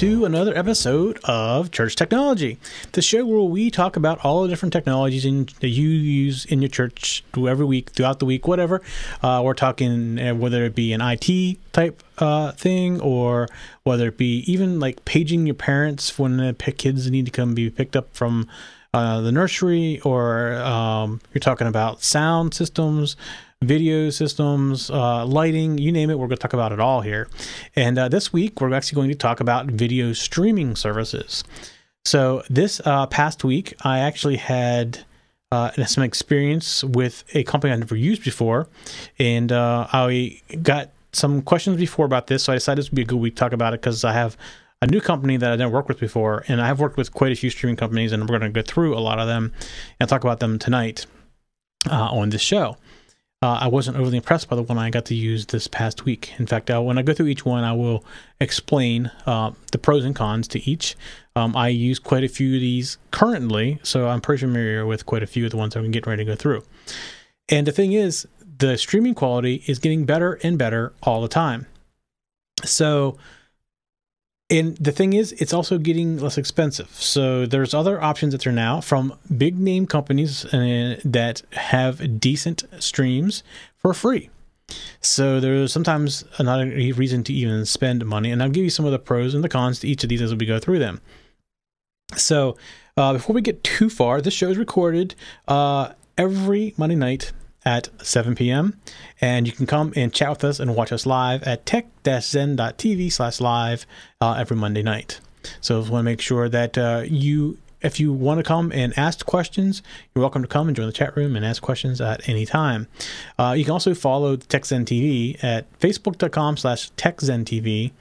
To another episode of Church Technology, the show where we talk about all the different technologies in, that you use in your church every week, throughout the week, whatever. Uh, we're talking uh, whether it be an IT type uh, thing or whether it be even like paging your parents when the kids need to come be picked up from uh, the nursery, or um, you're talking about sound systems video systems, uh, lighting, you name it. We're going to talk about it all here. And uh, this week, we're actually going to talk about video streaming services. So, this uh, past week, I actually had uh, some experience with a company I've never used before. And uh, I got some questions before about this. So, I decided this would be a good week to talk about it because I have a new company that I didn't work with before. And I have worked with quite a few streaming companies, and we're going to go through a lot of them and talk about them tonight uh, on this show uh, I wasn't overly impressed by the one I got to use this past week. In fact, uh, when I go through each one, I will explain uh, the pros and cons to each. Um, I use quite a few of these currently, so I'm pretty familiar with quite a few of the ones I'm getting ready to go through. And the thing is, the streaming quality is getting better and better all the time. So and the thing is, it's also getting less expensive. So there's other options that are now from big name companies uh, that have decent streams for free. So there's sometimes not a reason to even spend money, and I'll give you some of the pros and the cons to each of these as we go through them. So uh, before we get too far, this show is recorded uh, every Monday night at 7 p.m. And you can come and chat with us and watch us live at tech-zen.tv slash live uh, every Monday night. So I want to make sure that uh, you if you want to come and ask questions, you're welcome to come and join the chat room and ask questions at any time. Uh, you can also follow TechZen TV at facebook.com slash TechZenTV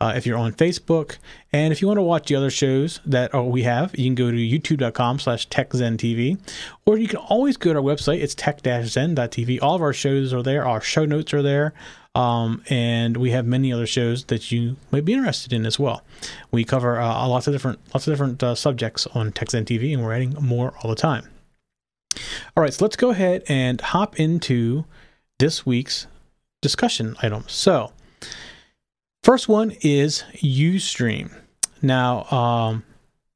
uh, if you're on Facebook. And if you want to watch the other shows that uh, we have, you can go to youtube.com slash techzentv. Or you can always go to our website. It's tech-zen.tv. All of our shows are there. Our show notes are there. Um, and we have many other shows that you might be interested in as well. We cover uh, lots of different lots of different uh, subjects on TechZen TV, and we're adding more all the time. All right, so let's go ahead and hop into this week's discussion item. So, first one is UStream. Now, um,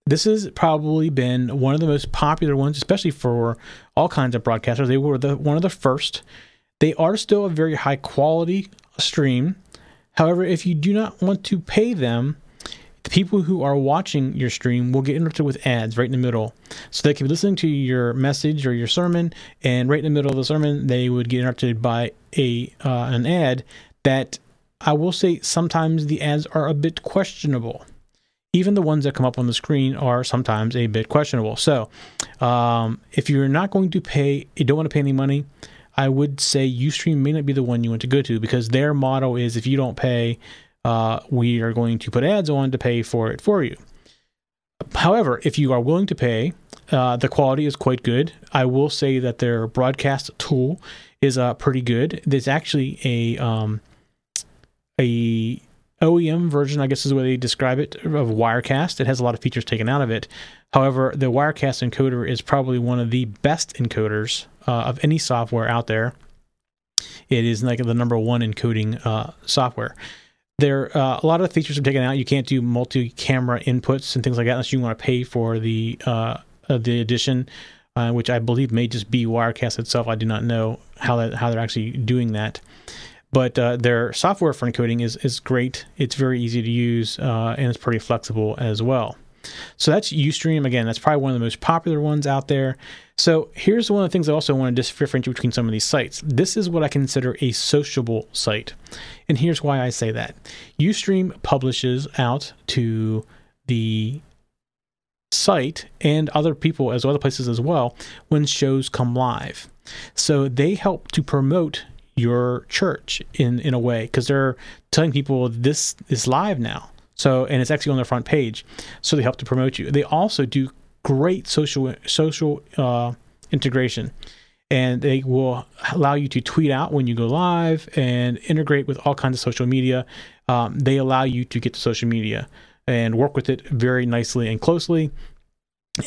this has probably been one of the most popular ones, especially for all kinds of broadcasters. They were the one of the first they are still a very high quality stream. However, if you do not want to pay them, the people who are watching your stream will get interrupted with ads right in the middle. So they can be listening to your message or your sermon, and right in the middle of the sermon, they would get interrupted by a uh, an ad that I will say sometimes the ads are a bit questionable. Even the ones that come up on the screen are sometimes a bit questionable. So, um, if you're not going to pay, you don't want to pay any money, I would say Ustream may not be the one you want to go to because their motto is if you don't pay, uh, we are going to put ads on to pay for it for you. However, if you are willing to pay, uh, the quality is quite good. I will say that their broadcast tool is uh, pretty good. There's actually a um, a OEM version, I guess is the way they describe it, of Wirecast. It has a lot of features taken out of it. However, the Wirecast encoder is probably one of the best encoders uh, of any software out there. It is like the number one encoding uh, software. There, uh, a lot of the features are taken out. You can't do multi-camera inputs and things like that unless you want to pay for the uh, the edition, uh, which I believe may just be Wirecast itself. I do not know how that how they're actually doing that. But uh, their software for encoding is is great. It's very easy to use uh, and it's pretty flexible as well. So that's Ustream. Again, that's probably one of the most popular ones out there. So here's one of the things I also want to differentiate between some of these sites. This is what I consider a sociable site. And here's why I say that. Ustream publishes out to the site and other people as well, other places as well when shows come live. So they help to promote your church in in a way because they're telling people this is live now. So and it's actually on their front page. So they help to promote you. They also do great social social uh, integration, and they will allow you to tweet out when you go live and integrate with all kinds of social media. Um, they allow you to get to social media and work with it very nicely and closely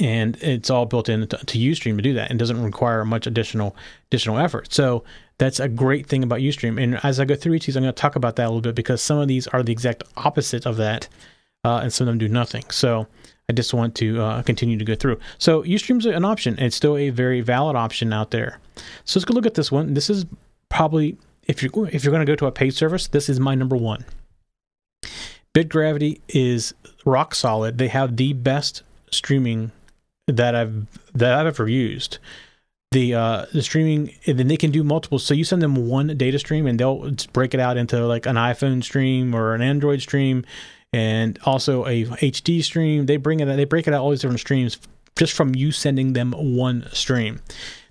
and it's all built in to, to Ustream to do that and doesn't require much additional additional effort. So that's a great thing about Ustream. And as I go through each of these, I'm going to talk about that a little bit because some of these are the exact opposite of that. uh, and some of them do nothing. So I just want to uh, continue to go through. So Ustream's an option. It's still a very valid option out there. So let's go look at this one. This is probably if you're if you're going to go to a paid service, this is my number one. Bitgravity is rock solid. They have the best streaming that I've that I've ever used. The uh, the streaming, and then they can do multiple. So you send them one data stream, and they'll break it out into like an iPhone stream or an Android stream, and also a HD stream. They bring it, they break it out all these different streams just from you sending them one stream.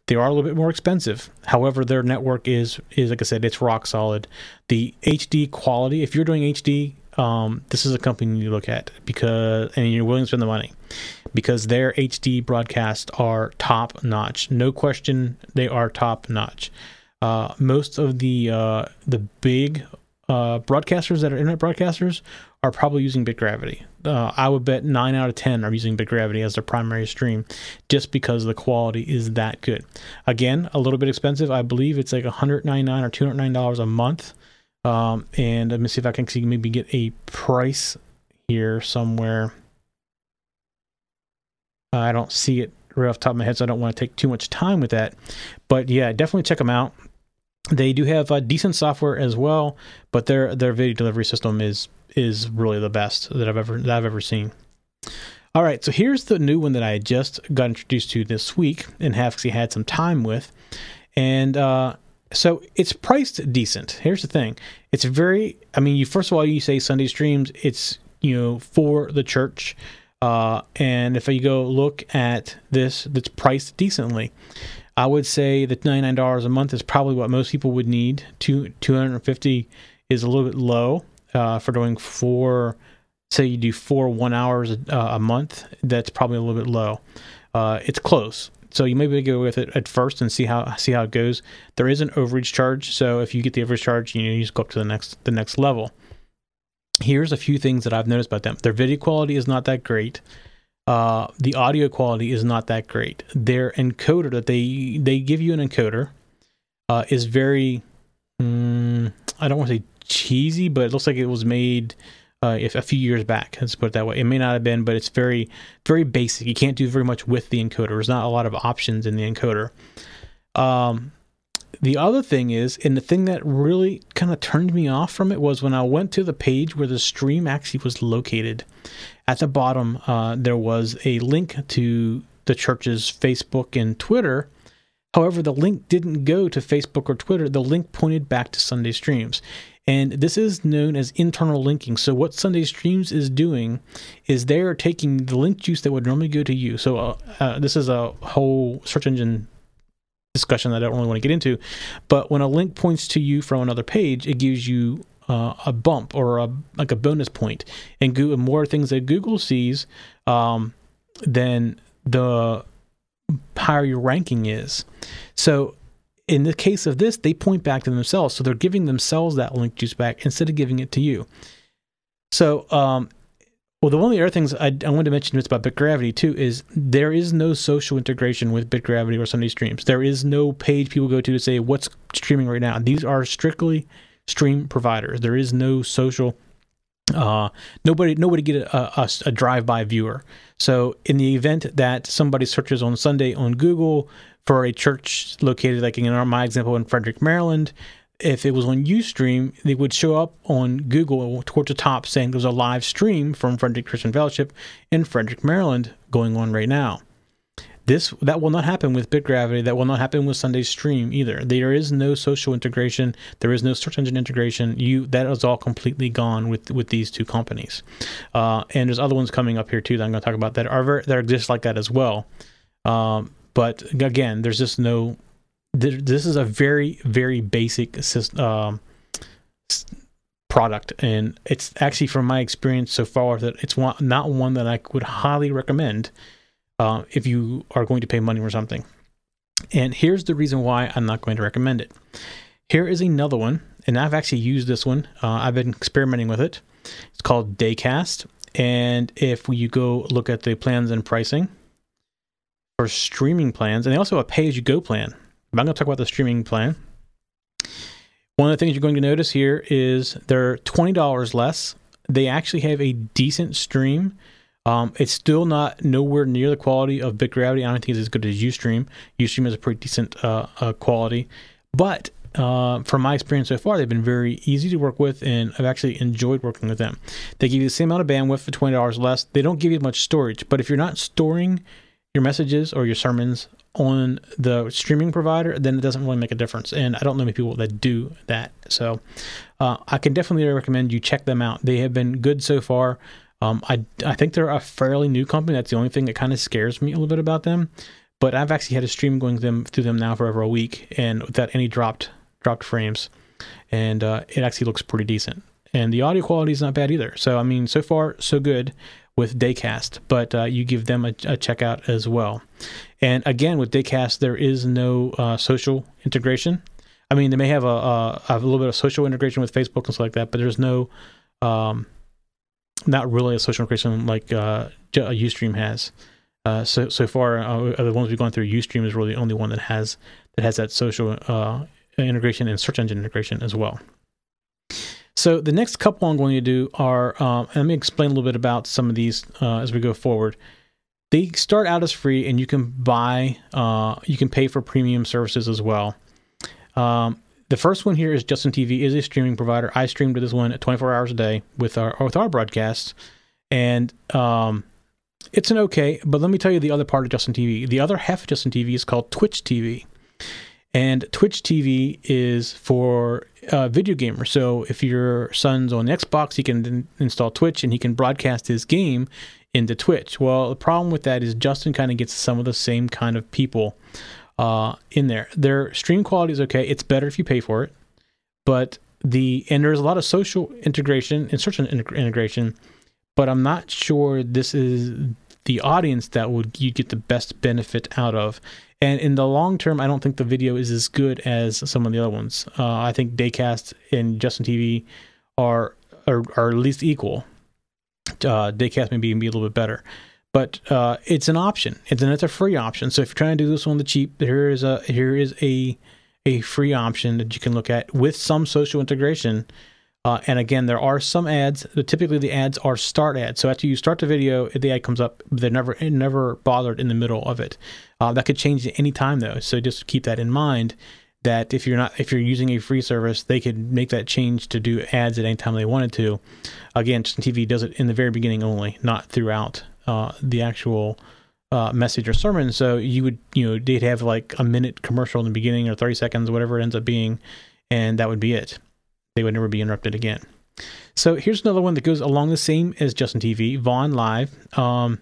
They are a little bit more expensive. However, their network is is like I said, it's rock solid. The HD quality, if you're doing HD, um, this is a company you look at because and you're willing to spend the money because their HD broadcasts are top notch. No question, they are top notch. Uh, most of the uh, the big uh, broadcasters that are internet broadcasters are probably using Bitgravity. Uh, I would bet nine out of ten are using Bitgravity as their primary stream, just because the quality is that good. Again, a little bit expensive. I believe it's like 199 or 209 dollars a month. Um, and let me see if I can see maybe get a price here somewhere. I don't see it right off the top of my head, so I don't want to take too much time with that. But yeah, definitely check them out. They do have uh, decent software as well, but their their video delivery system is is really the best that I've ever that I've ever seen. All right, so here's the new one that I just got introduced to this week and have actually had some time with, and uh, so it's priced decent. Here's the thing: it's very. I mean, you first of all you say Sunday streams. It's you know for the church, uh, and if you go look at this, that's priced decently. I would say that ninety nine dollars a month is probably what most people would need. Two two hundred and fifty is a little bit low uh, for doing four. Say you do four one hours a, a month. That's probably a little bit low. Uh, it's close so you maybe go with it at first and see how see how it goes. There is an overage charge, so if you get the overage charge, you know, you just go up to the next the next level. Here's a few things that I've noticed about them. Their video quality is not that great. Uh, the audio quality is not that great. Their encoder that they they give you an encoder uh, is very mm, I don't want to say cheesy, but it looks like it was made uh, if a few years back. Let's put it that way. It may not have been, but it's very, very basic. You can't do very much with the encoder. There's not a lot of options in the encoder. Um, the other thing is, and the thing that really kind of turned me off from it was when I went to the page where the stream actually was located. At the bottom, uh, there was a link to the church's Facebook and Twitter. However, the link didn't go to Facebook or Twitter. The link pointed back to Sunday streams. And this is known as internal linking. So, what Sunday Streams is doing is they're taking the link juice that would normally go to you. So, uh, uh, this is a whole search engine discussion that I don't really want to get into. But when a link points to you from another page, it gives you uh, a bump or a, like a bonus point. And Google, more things that Google sees, um, then the higher your ranking is. So in the case of this, they point back to themselves. So they're giving themselves that link juice back instead of giving it to you. So, um, well, the one of the other things I, I wanted to mention about Bitgravity too is there is no social integration with Bitgravity or Sunday Streams. There is no page people go to to say what's streaming right now. These are strictly stream providers. There is no social. Uh, nobody, nobody get a, a, a drive-by viewer. So, in the event that somebody searches on Sunday on Google for a church located, like in my example, in Frederick, Maryland, if it was on Ustream, they would show up on Google towards the top saying there's a live stream from Frederick Christian Fellowship in Frederick, Maryland going on right now. This that will not happen with Bitgravity. That will not happen with Sunday Stream either. There is no social integration. There is no search engine integration. You that is all completely gone with with these two companies. Uh, and there's other ones coming up here too that I'm going to talk about that are that exist like that as well. Um, but again, there's just no. There, This is a very very basic um, product, and it's actually from my experience so far that it's one, not one that I would highly recommend uh, if you are going to pay money for something. And here's the reason why I'm not going to recommend it. Here is another one, and I've actually used this one. Uh, I've been experimenting with it. It's called DaCast, and if you go look at the plans and pricing, for streaming plans, and they also have a pay as you go plan. But I'm going to talk about the streaming plan. One of the things you're going to notice here is they're $20 less they actually have a decent stream. Um, it's still not nowhere near the quality of Bitgravity. I don't think it's as good as Ustream. Ustream is a pretty decent uh, uh, quality, but uh, from my experience so far, they've been very easy to work with, and I've actually enjoyed working with them. They give you the same amount of bandwidth for twenty dollars less. They don't give you much storage, but if you're not storing your messages or your sermons on the streaming provider, then it doesn't really make a difference. And I don't know many people that do that. So uh, I can definitely recommend you check them out. They have been good so far. Um, I, I think they're a fairly new company. That's the only thing that kind of scares me a little bit about them. But I've actually had a stream going them through them now for over a week and without any dropped dropped frames, and uh, it actually looks pretty decent. And the audio quality is not bad either. So I mean, so far so good with DaCast, but uh, you give them a, a checkout as well. And again, with DaCast, there is no uh, social integration. I mean, they may have a, a, a, little bit of social integration with Facebook and stuff like that, but there's no, um, not really a social integration like uh, UStream has. Uh, so so far, uh, the ones we've gone through, UStream is really the only one that has that has that social uh, integration and search engine integration as well. So the next couple I'm going to do are, um, let me explain a little bit about some of these uh, as we go forward. They start out as free, and you can buy, uh, you can pay for premium services as well. Um, the first one here is Justin TV is a streaming provider. I stream to this one 24 hours a day with our with our broadcasts, and um, it's an okay. But let me tell you the other part of Justin TV. The other half of Justin TV is called Twitch TV. And Twitch TV is for uh, video gamers. So if your son's on Xbox, he can install Twitch and he can broadcast his game into Twitch. Well, the problem with that is Justin kind of gets some of the same kind of people uh, in there. Their stream quality is okay. It's better if you pay for it, but the and there's a lot of social integration and search integration, but I'm not sure this is the audience that would you get the best benefit out of. And in the long term, I don't think the video is as good as some of the other ones. Uh, I think DaCast and Justin TV are are, are at least equal. Uh, DaCast maybe be a little bit better, but uh, it's an option. It's and it's a free option. So if you're trying to do this on the cheap, here is a here is a a free option that you can look at with some social integration uh, and again, there are some ads. Typically, the ads are start ads. So after you start the video, the ad comes up. They're never never bothered in the middle of it. Uh, that could change at any time though. So just keep that in mind. That if you're not if you're using a free service, they could make that change to do ads at any time they wanted to. Again, TV does it in the very beginning only, not throughout uh, the actual uh, message or sermon. So you would, you know, they'd have like a minute commercial in the beginning or 30 seconds, whatever it ends up being, and that would be it they would never be interrupted again. So here's another one that goes along the same as Justin TV, Vaughn Live. Um,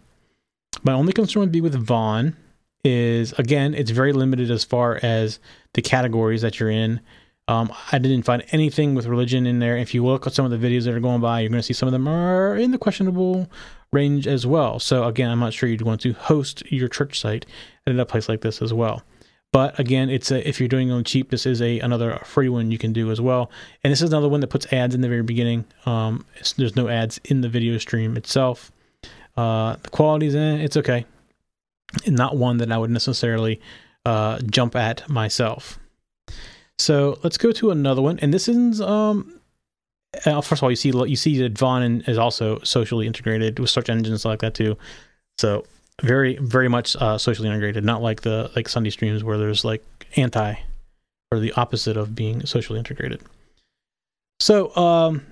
my only concern would be with Vaughn is again, it's very limited as far as the categories that you're in. Um, I didn't find anything with religion in there. If you look at some of the videos that are going by, you're going to see some of them are in the questionable range as well. So again, I'm not sure you'd want to host your church site at a place like this as well. But again, it's a, if you're doing it on cheap, this is a another free one you can do as well. And this is another one that puts ads in the very beginning. Um, there's no ads in the video stream itself. Uh, the quality's in it's okay. Not one that I would necessarily uh, jump at myself. So let's go to another one, and this is um, first of all, you see you see that Vaughn is also socially integrated with search engines like that too. So very very much uh, socially integrated. Not like the like sunday streams where there's like anti or the opposite of being socially integrated. So um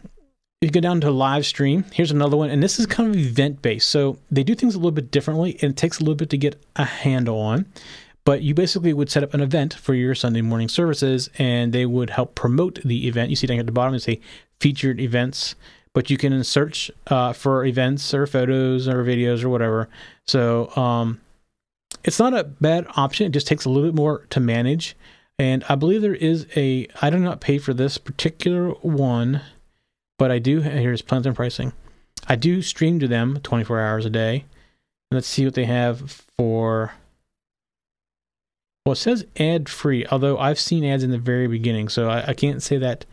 you go down to live stream. Here's another one and this is kind of event based so they do things a little bit differently and it takes a little bit to get a handle on but you basically would set up an event for your sunday morning services and they would help promote the event. You see down at the bottom they say featured events but you can search uh, for events or photos or videos or whatever. So um, it's not a bad option. It just takes a little bit more to manage. And I believe there is a, I do not pay for this particular one, but I do, here's plans and pricing. I do stream to them 24 hours a day. Let's see what they have for. Well, it says ad free, although I've seen ads in the very beginning, so I, I can't say that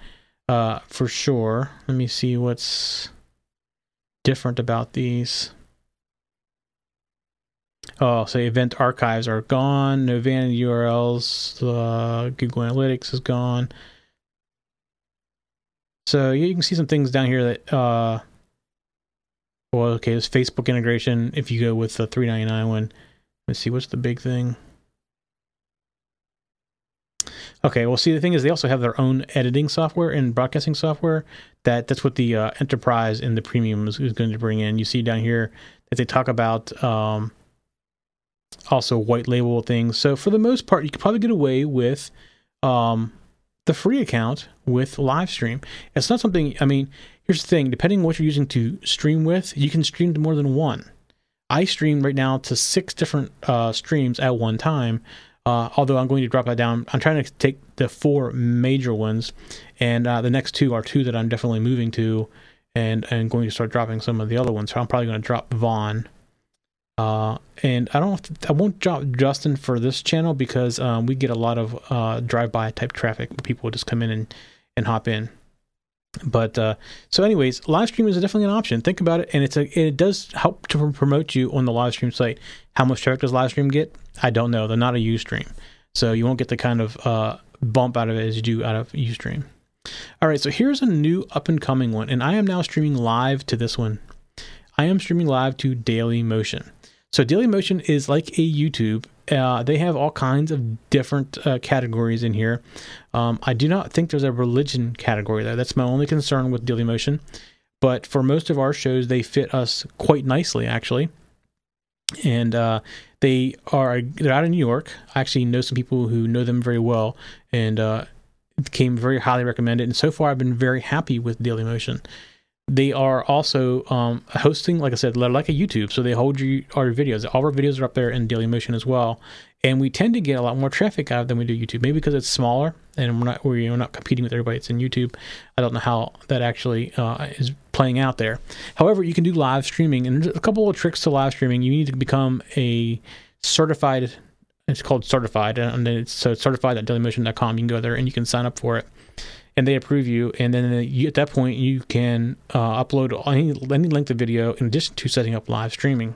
uh, for sure. Let me see what's different about these. Oh, so event archives are gone. No vanity URLs. Uh, Google Analytics is gone. So yeah, you can see some things down here that uh, Well, okay, there's Facebook integration. If you go with the 399 one, let's see what's the big thing. Okay, well, see, the thing is, they also have their own editing software and broadcasting software. That that's what the uh, enterprise and the premium is, is, going to bring in. You see down here that they talk about um, also white label things. So for the most part, you could probably get away with um, the free account with live stream. It's not something. I mean, here's the thing: depending on what you're using to stream with, you can stream to more than one. I stream right now to six different uh, streams at one time. Uh, although I'm going to drop that down, I'm trying to take the four major ones, and uh, the next two are two that I'm definitely moving to, and and going to start dropping some of the other ones. So I'm probably going to drop Vaughn, uh, and I don't, I won't drop Justin for this channel because um, we get a lot of uh, drive-by type traffic. People just come in and and hop in. But uh, so, anyways, live stream is definitely an option. Think about it, and it's a it does help to promote you on the live stream site. How much traffic does live stream get? I don't know. They're not a UStream, so you won't get the kind of uh, bump out of it as you do out of UStream. All right, so here's a new up and coming one, and I am now streaming live to this one. I am streaming live to Daily Motion. So Daily Motion is like a YouTube. Uh, they have all kinds of different uh, categories in here. Um, I do not think there's a religion category there. That's my only concern with Daily Motion. But for most of our shows, they fit us quite nicely, actually. And uh, they are they're out of New York. I actually know some people who know them very well, and uh, came very highly recommended. And so far, I've been very happy with Daily Motion. They are also um, hosting, like I said, like a YouTube. So they hold you our videos. All our videos are up there in Daily Motion as well. And we tend to get a lot more traffic out of than we do YouTube. Maybe because it's smaller and we're not we're not competing with everybody. It's in YouTube. I don't know how that actually uh, is playing out there. However, you can do live streaming, and there's a couple of tricks to live streaming. You need to become a certified. It's called certified, and then it's so certified at dailymotion.com. You can go there and you can sign up for it and they approve you. And then at that point, you can uh, upload any, any length of video in addition to setting up live streaming.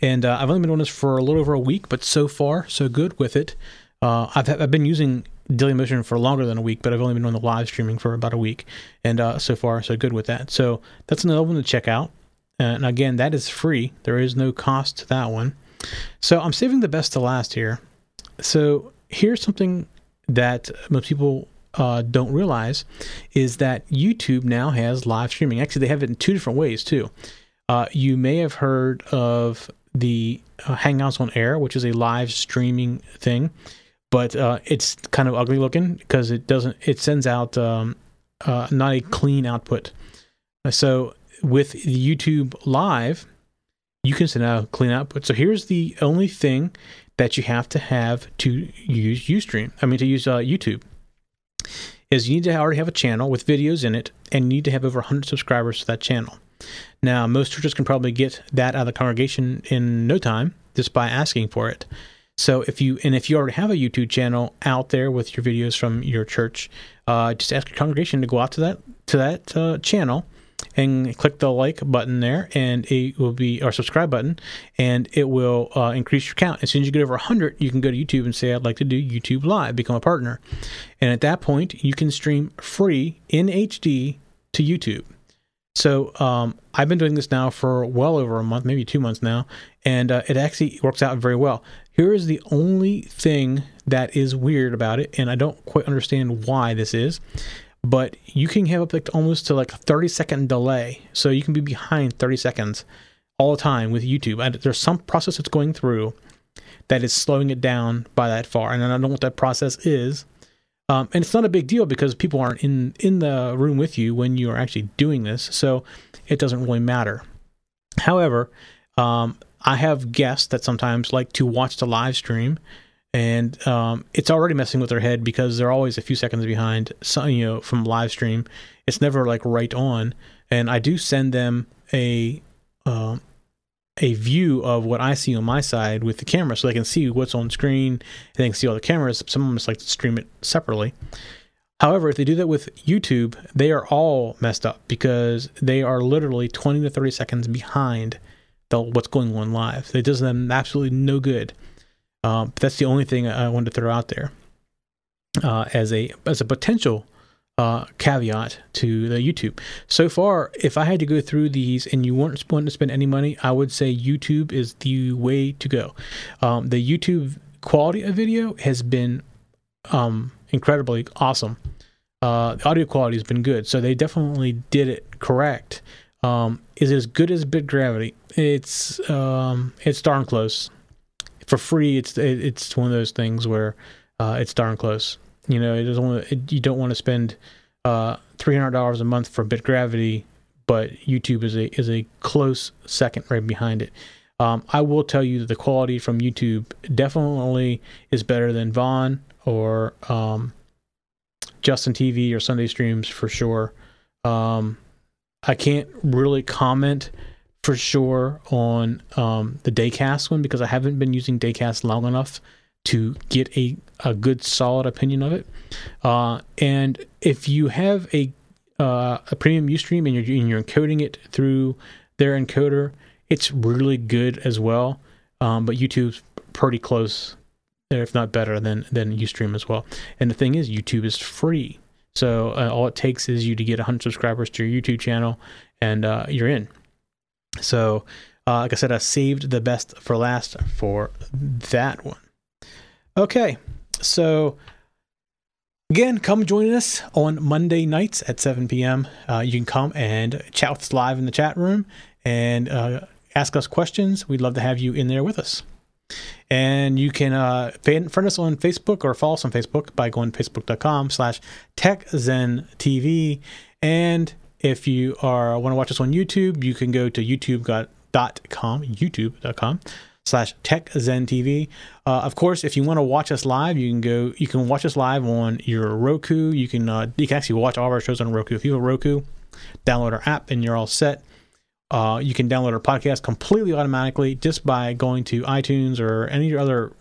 And uh, I've only been doing this for a little over a week, but so far, so good with it. Uh, I've, I've been using Dailymotion for longer than a week, but I've only been doing the live streaming for about a week. And uh, so far, so good with that. So that's another one to check out. And again, that is free, there is no cost to that one. So I'm saving the best to last here. So here's something that most people uh, don't realize is that YouTube now has live streaming. Actually, they have it in two different ways too. Uh, you may have heard of the uh, Hangouts on Air, which is a live streaming thing, but uh, it's kind of ugly looking because it doesn't. It sends out um, uh, not a clean output. So with YouTube Live, you can send out clean output. So here's the only thing that you have to have to use UStream. I mean to use uh, YouTube is you need to already have a channel with videos in it and you need to have over 100 subscribers to that channel. Now, most churches can probably get that out of the congregation in no time just by asking for it. So if you and if you already have a YouTube channel out there with your videos from your church, uh, just ask your congregation to go out to that to that uh, channel and click the like button there and it will be our subscribe button and it will uh, increase your count. As soon as you get over 100 you can go to youtube and say i'd like to do youtube live become a partner. And at that point you can stream free in hd to youtube so um, i've been doing this now for well over a month maybe two months now and uh, it actually works out very well here is the only thing that is weird about it and i don't quite understand why this is but you can have up like almost to like a 30 second delay. So you can be behind 30 seconds all the time with YouTube. And there's some process that's going through that is slowing it down by that far. And I don't know what that process is. Um, and it's not a big deal because people aren't in in the room with you when you are actually doing this, so it doesn't really matter. However, um, I have guests that sometimes like to watch the live stream and um, it's already messing with their head because they're always a few seconds behind. You know, from live stream, it's never like right on. And I do send them a uh, a view of what I see on my side with the camera, so they can see what's on screen they can see all the cameras. Some of them just like to stream it separately. However, if they do that with YouTube, they are all messed up because they are literally 20 to 30 seconds behind the, what's going on live. It does them absolutely no good. Um, that's the only thing I wanted to throw out there uh, as a as a potential uh, caveat to the YouTube. So far, if I had to go through these and you weren't wanting to spend any money, I would say YouTube is the way to go. Um, the YouTube quality of video has been um, incredibly awesome. Uh, the audio quality has been good, so they definitely did it correct. Um, is it as good as BitGravity? It's um, it's darn close. For free, it's it's one of those things where uh, it's darn close. You know, it doesn't want it, you don't want to spend uh, three hundred dollars a month for BitGravity, but YouTube is a is a close second right behind it. Um, I will tell you that the quality from YouTube definitely is better than Vaughn or um, Justin TV or Sunday Streams for sure. Um, I can't really comment for sure on um, the DaCast one because I haven't been using DaCast long enough to get a, a good solid opinion of it. Uh, and if you have a uh, a premium UStream and you're and you're encoding it through their encoder, it's really good as well. Um, but YouTube's pretty close, if not better than than UStream as well. And the thing is, YouTube is free, so uh, all it takes is you to get 100 subscribers to your YouTube channel, and uh, you're in. So, uh, like I said, I saved the best for last for that one. Okay, so again, come join us on Monday nights at 7 p.m. Uh, you can come and chat with us live in the chat room and uh, ask us questions. We'd love to have you in there with us. And you can uh, friend us on Facebook or follow us on Facebook by going to facebook.com slash techzentv. And if you are want to watch us on YouTube, you can go to youtube.com, youtube.com slash techzentv. Uh, of course, if you want to watch us live, you can go. You can watch us live on your Roku. You can uh, you can actually watch all of our shows on Roku. If you have a Roku, download our app and you're all set. Uh, you can download our podcast completely automatically just by going to iTunes or any other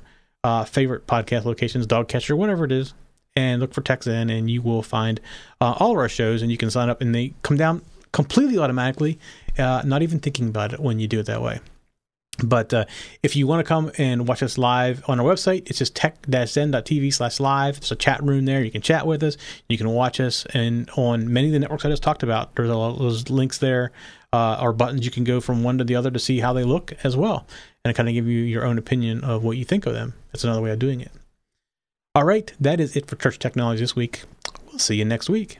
uh, favorite podcast locations, DoggCatcher, whatever it is, and look for TechZen, and you will find uh, all of our shows, and you can sign up, and they come down completely automatically, uh, not even thinking about it when you do it that way. But uh, if you want to come and watch us live on our website, it's just tech-zen.tv slash live. There's a chat room there. You can chat with us. You can watch us. And on many of the networks I just talked about, there's all those links there uh, or buttons you can go from one to the other to see how they look as well. And kind of give you your own opinion of what you think of them. That's another way of doing it. All right, that is it for Church Technology this week. We'll see you next week.